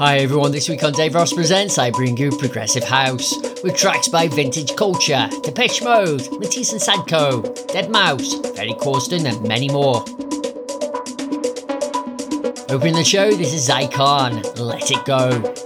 Hi everyone, this week on Daveros Presents, I bring you Progressive House with tracks by Vintage Culture, Depeche Mode, Matisse and Sadko, Deadmau5, Ferry Corsten, and many more. Opening the show, this is Zyklon, Let It Go.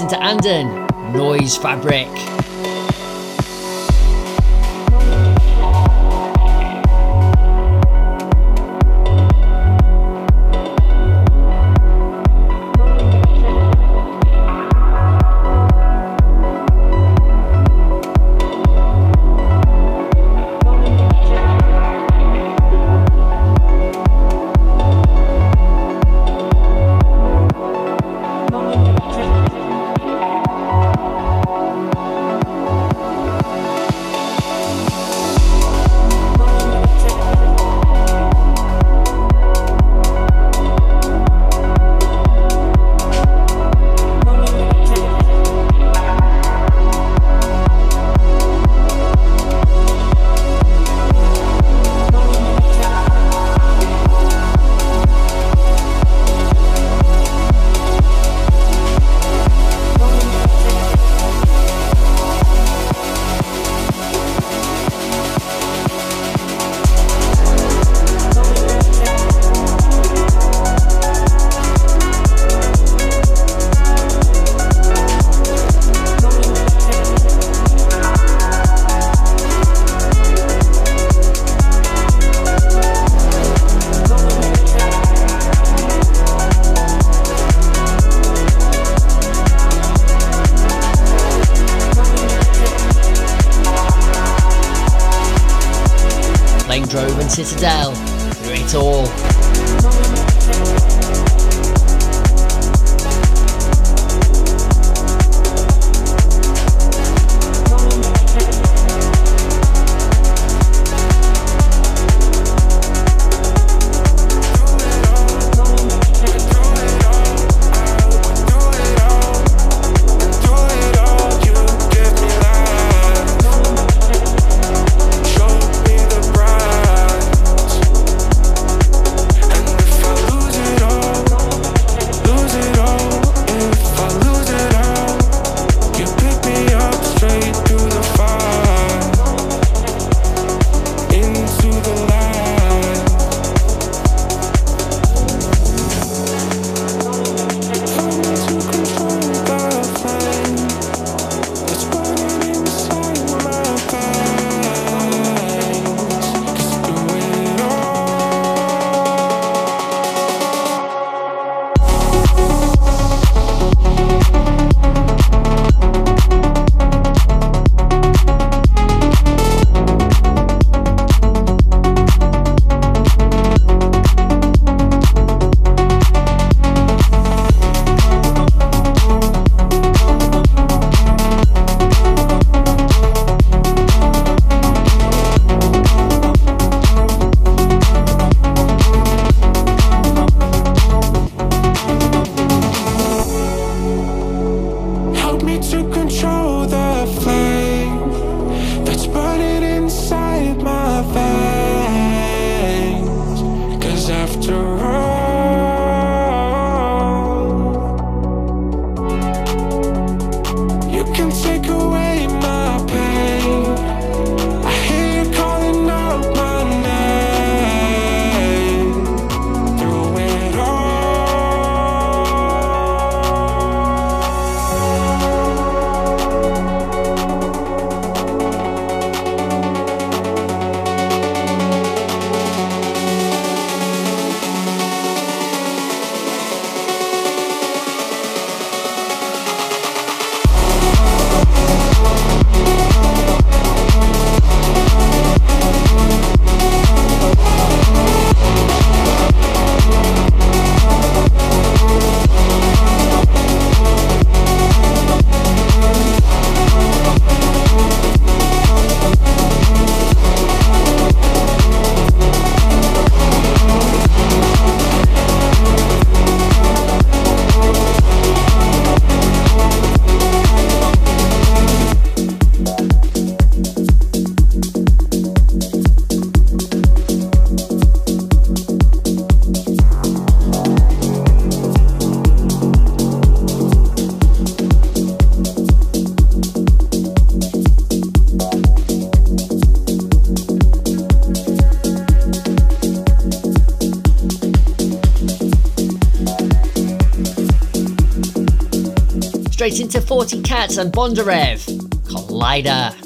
Into Anden, Noise Fabric. Citadel, through it all. Into 40 Cats and Bondarev. Collider.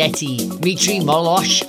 Serengeti, Dmitry Molosh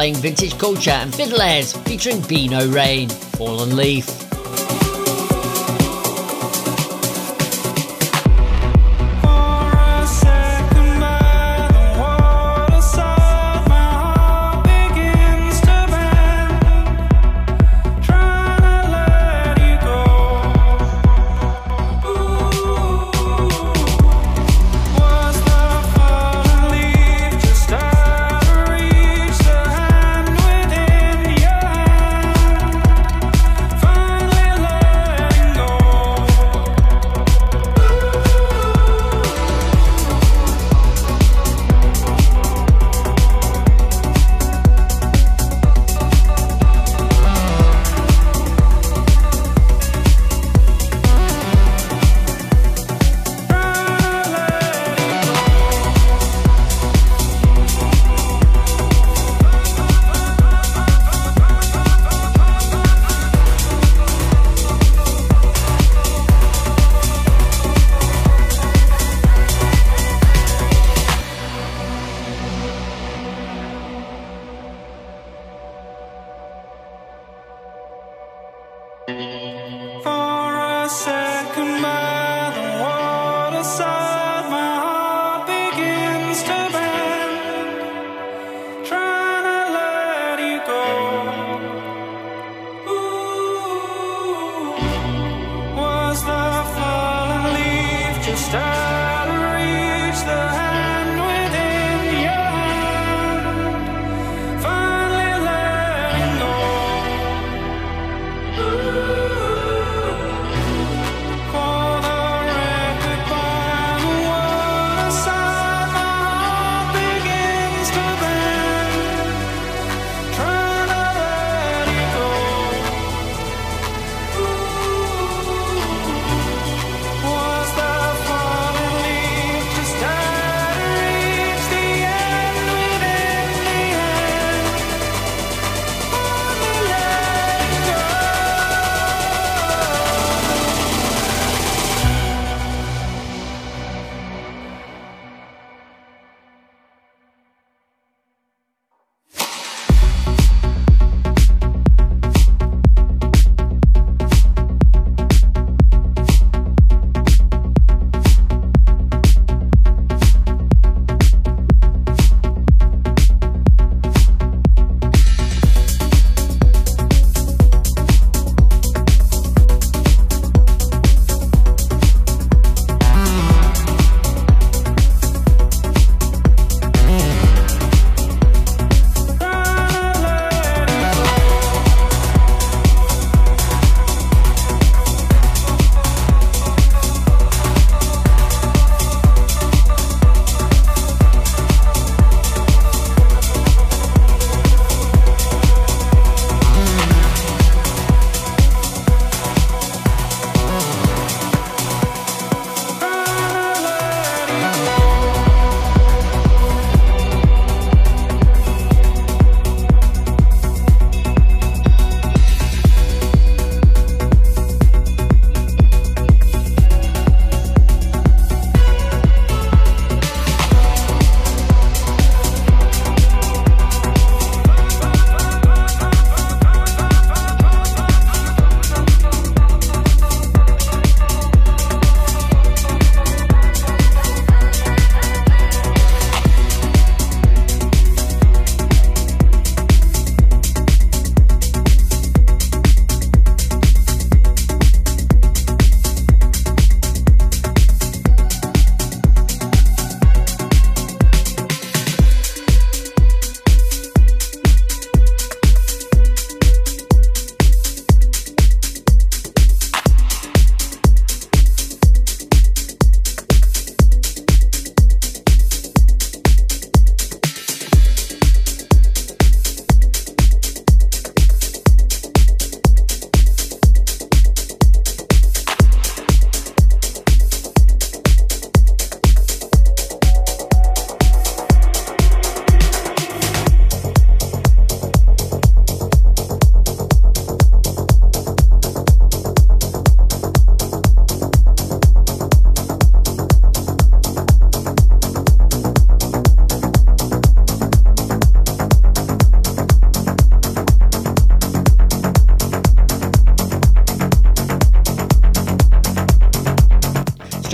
playing vintage culture and fiddlers featuring Beano Rain, Fallen Leaf.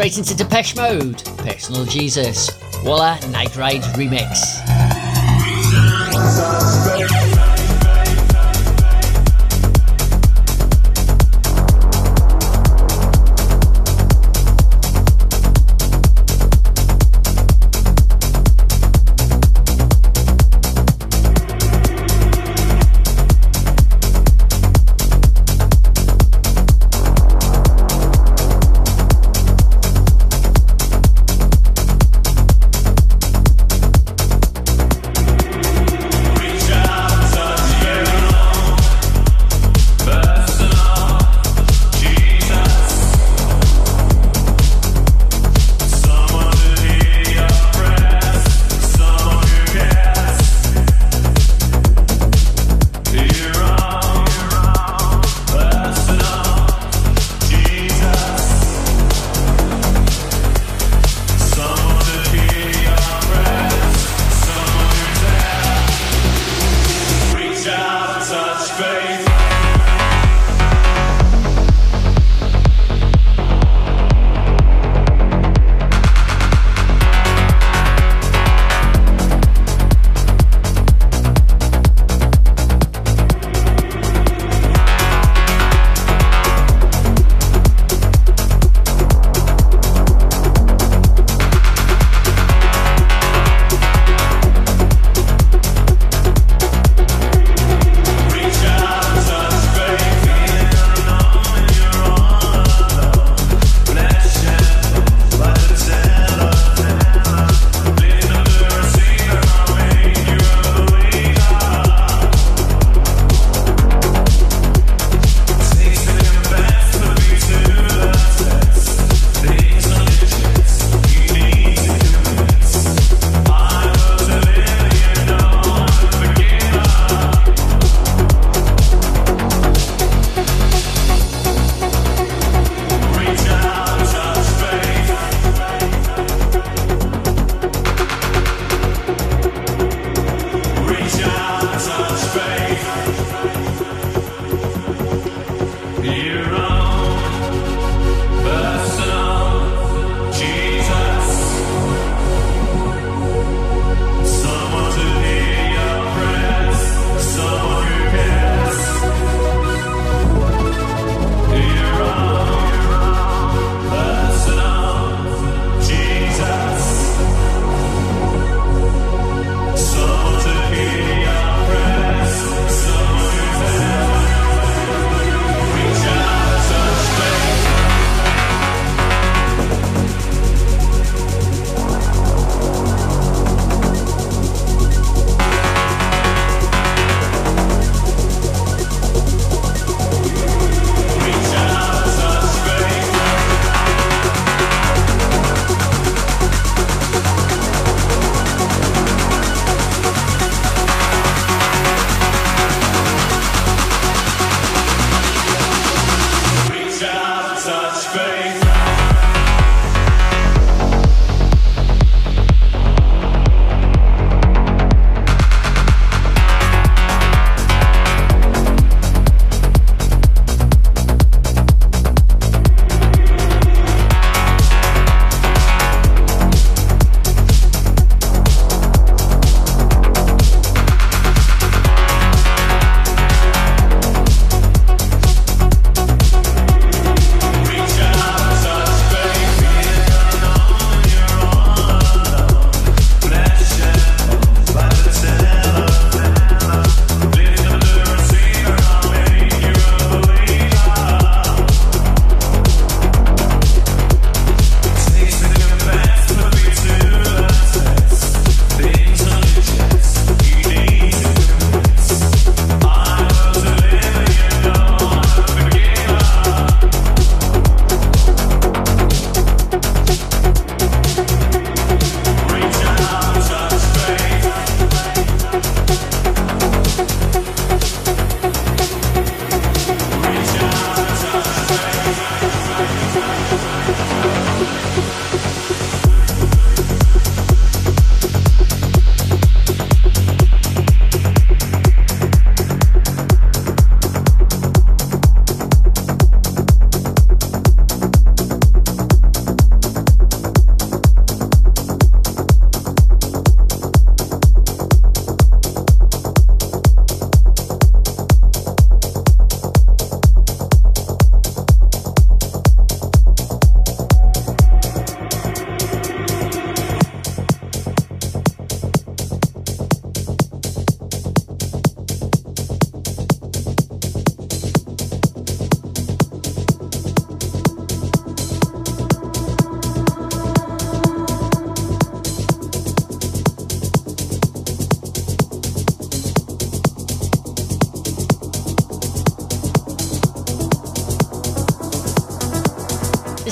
Straight into Depeche Mode, Personal Jesus, Walla Night Ride Remix.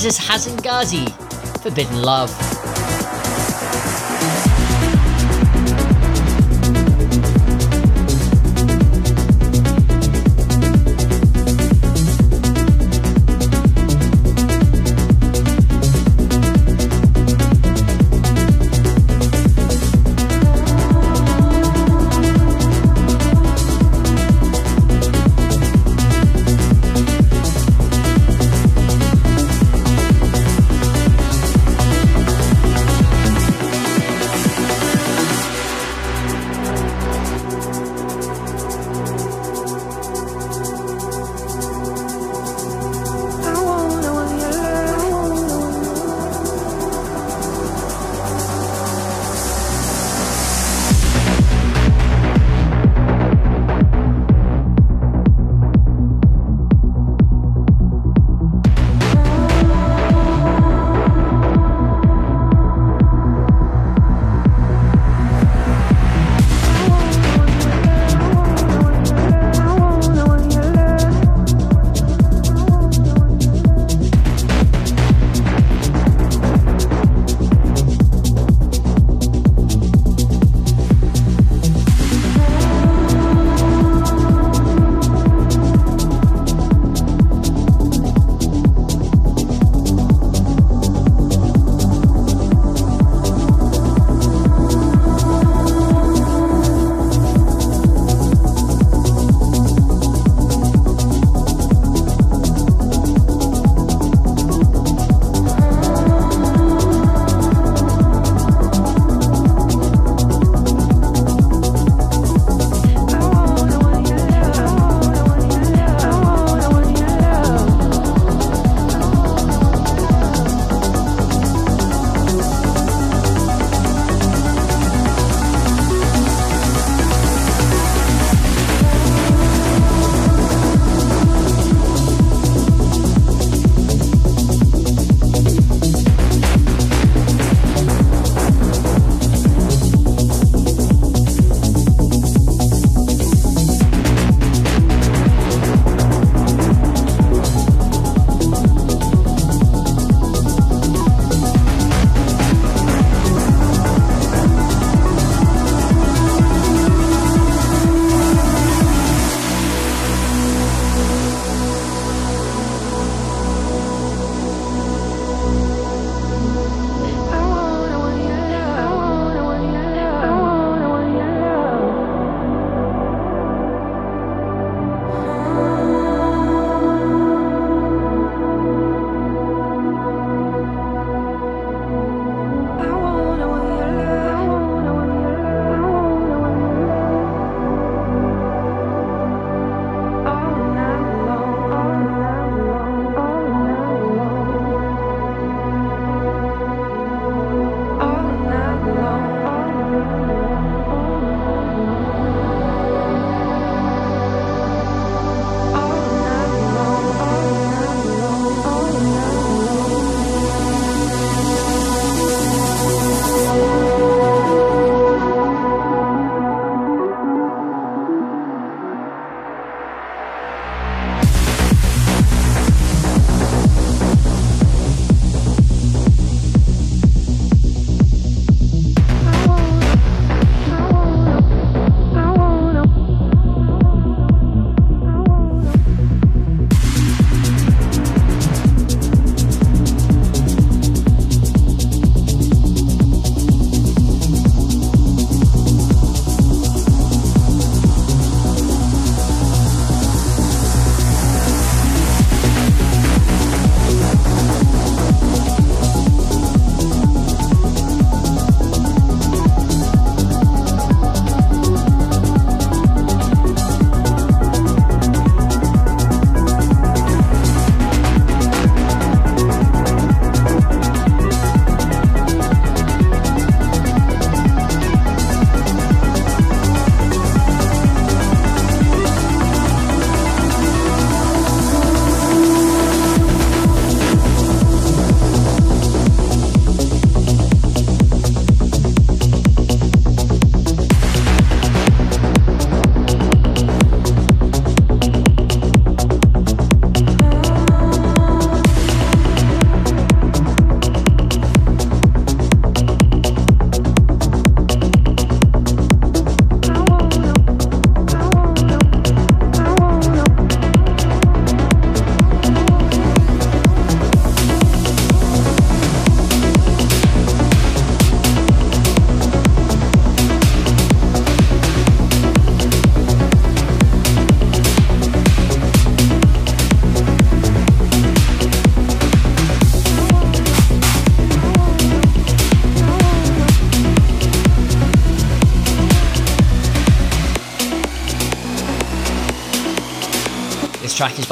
This is Hazan Ghazi, Forbidden Love.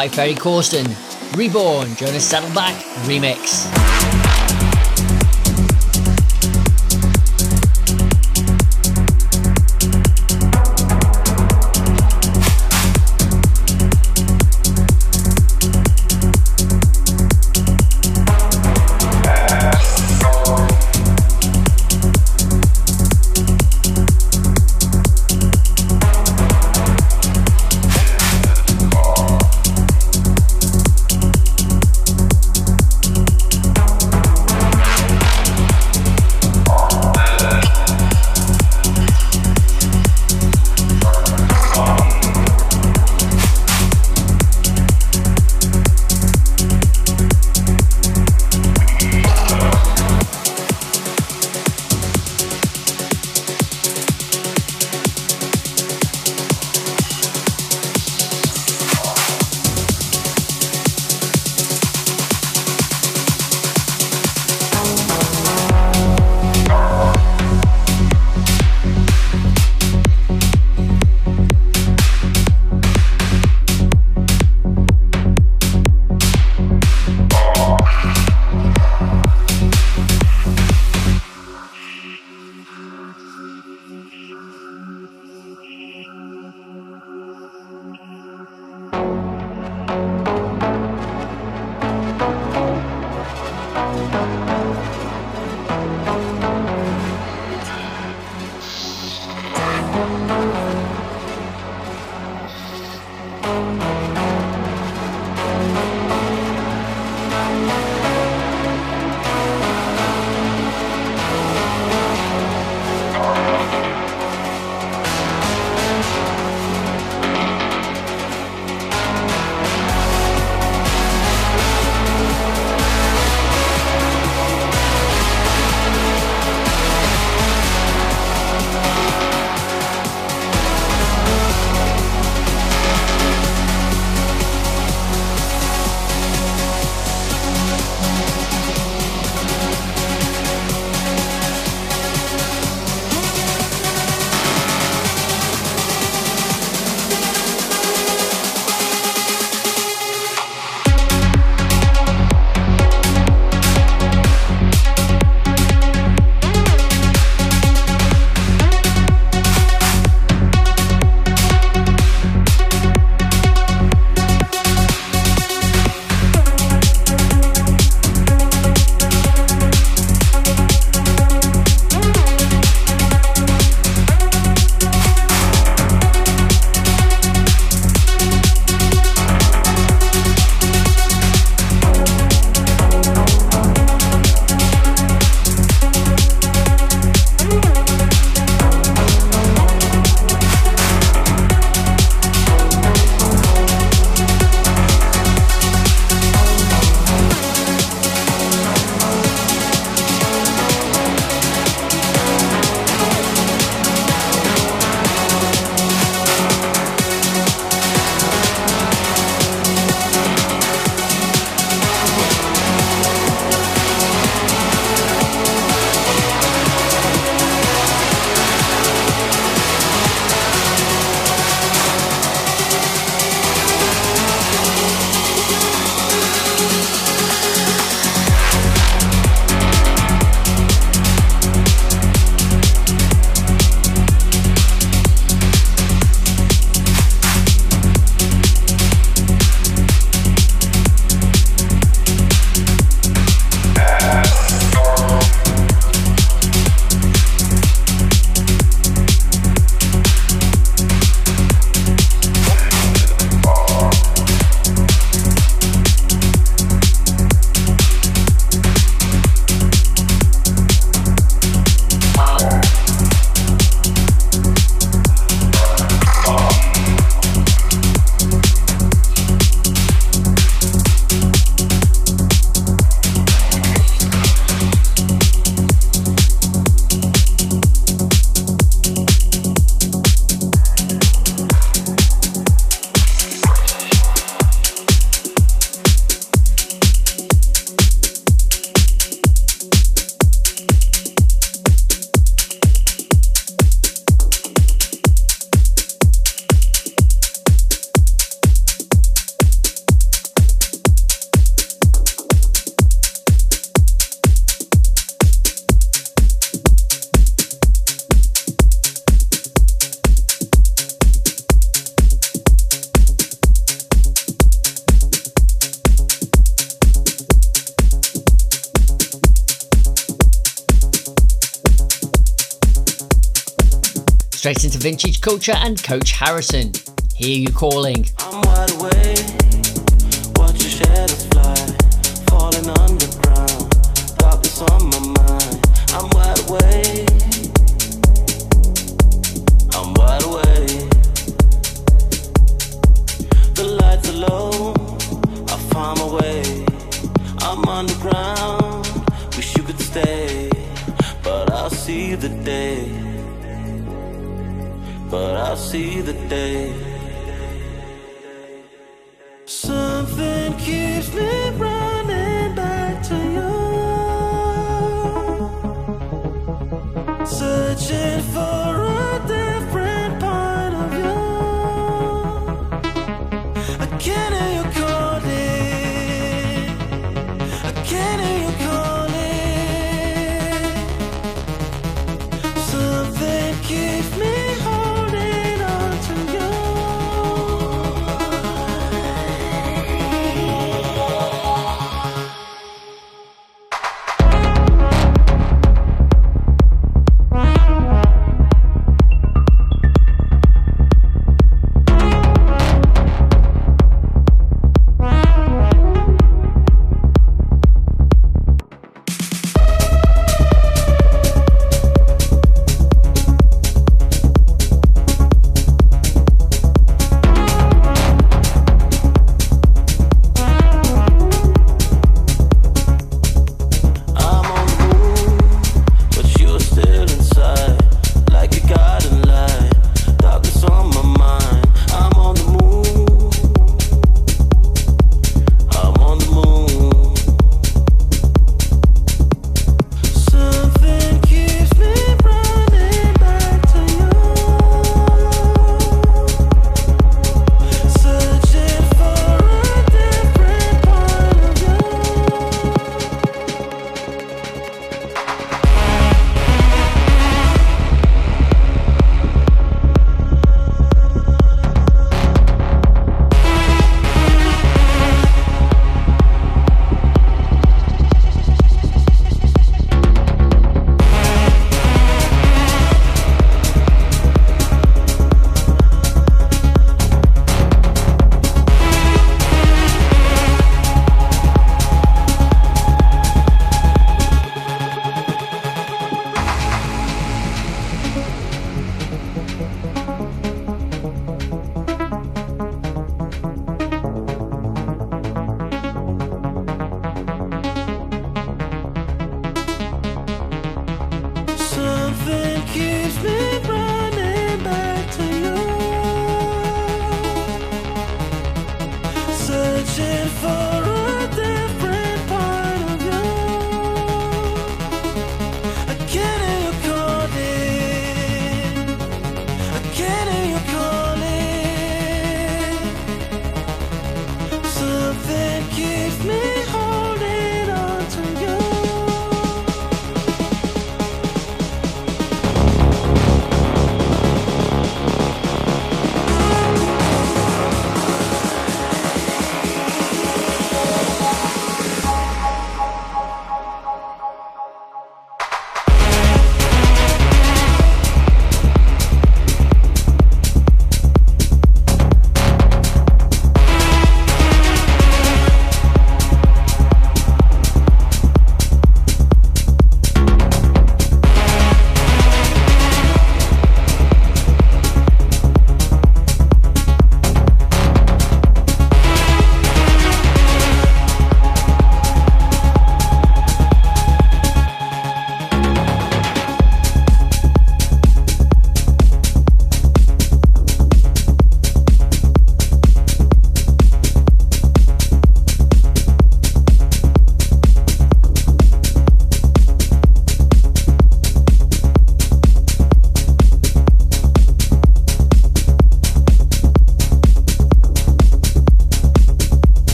By Ferry Corsten. Reborn, Jonas Saalbach remix. Culture and Coach Harrison. Hear you calling.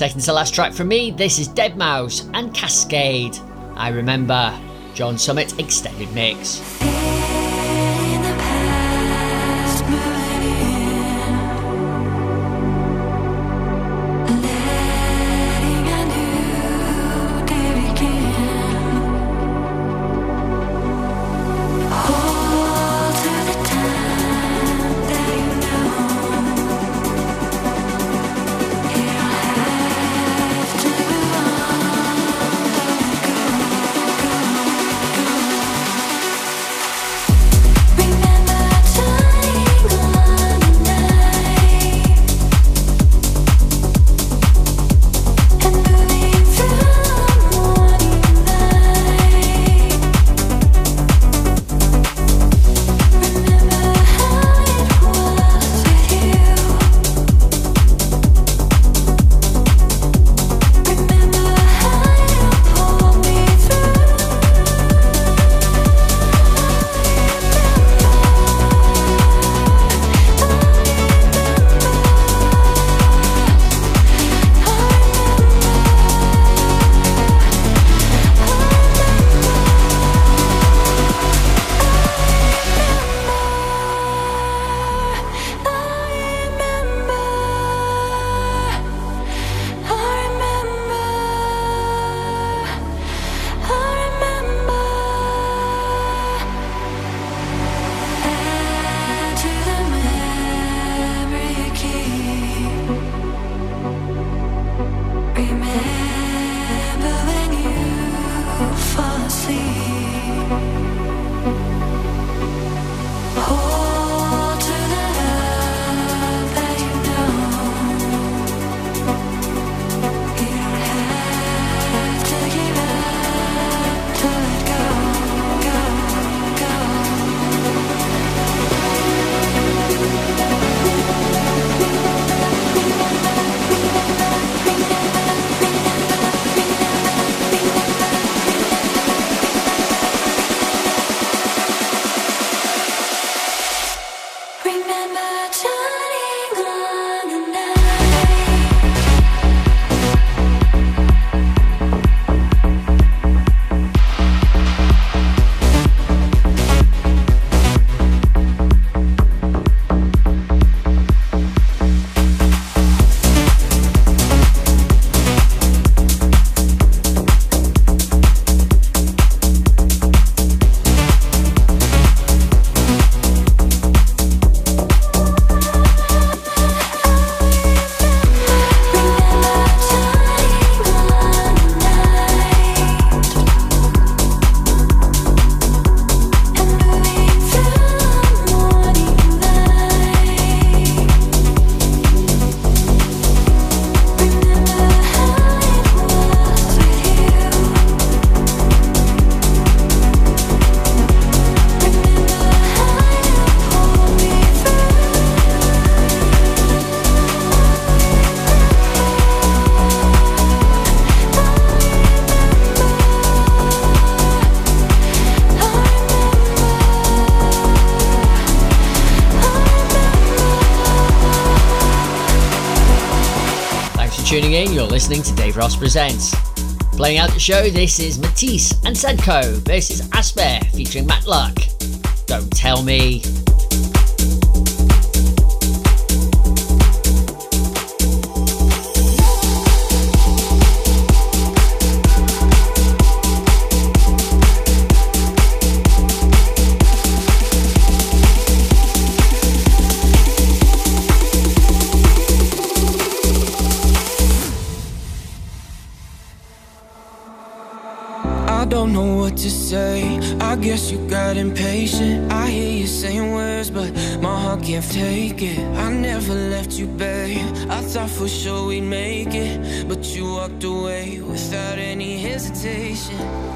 Second to last track from me, this is Deadmau5 and Kaskade. I remember John Summit extended mix. Ross Presents. Playing out the show, this is Matisse and Sadko versus Asper featuring Matt Luck. Don't tell me. Guess you got impatient. I hear you saying words, but my heart can't take it. I never left you, babe. I thought for sure we'd make it, but you walked away without any hesitation.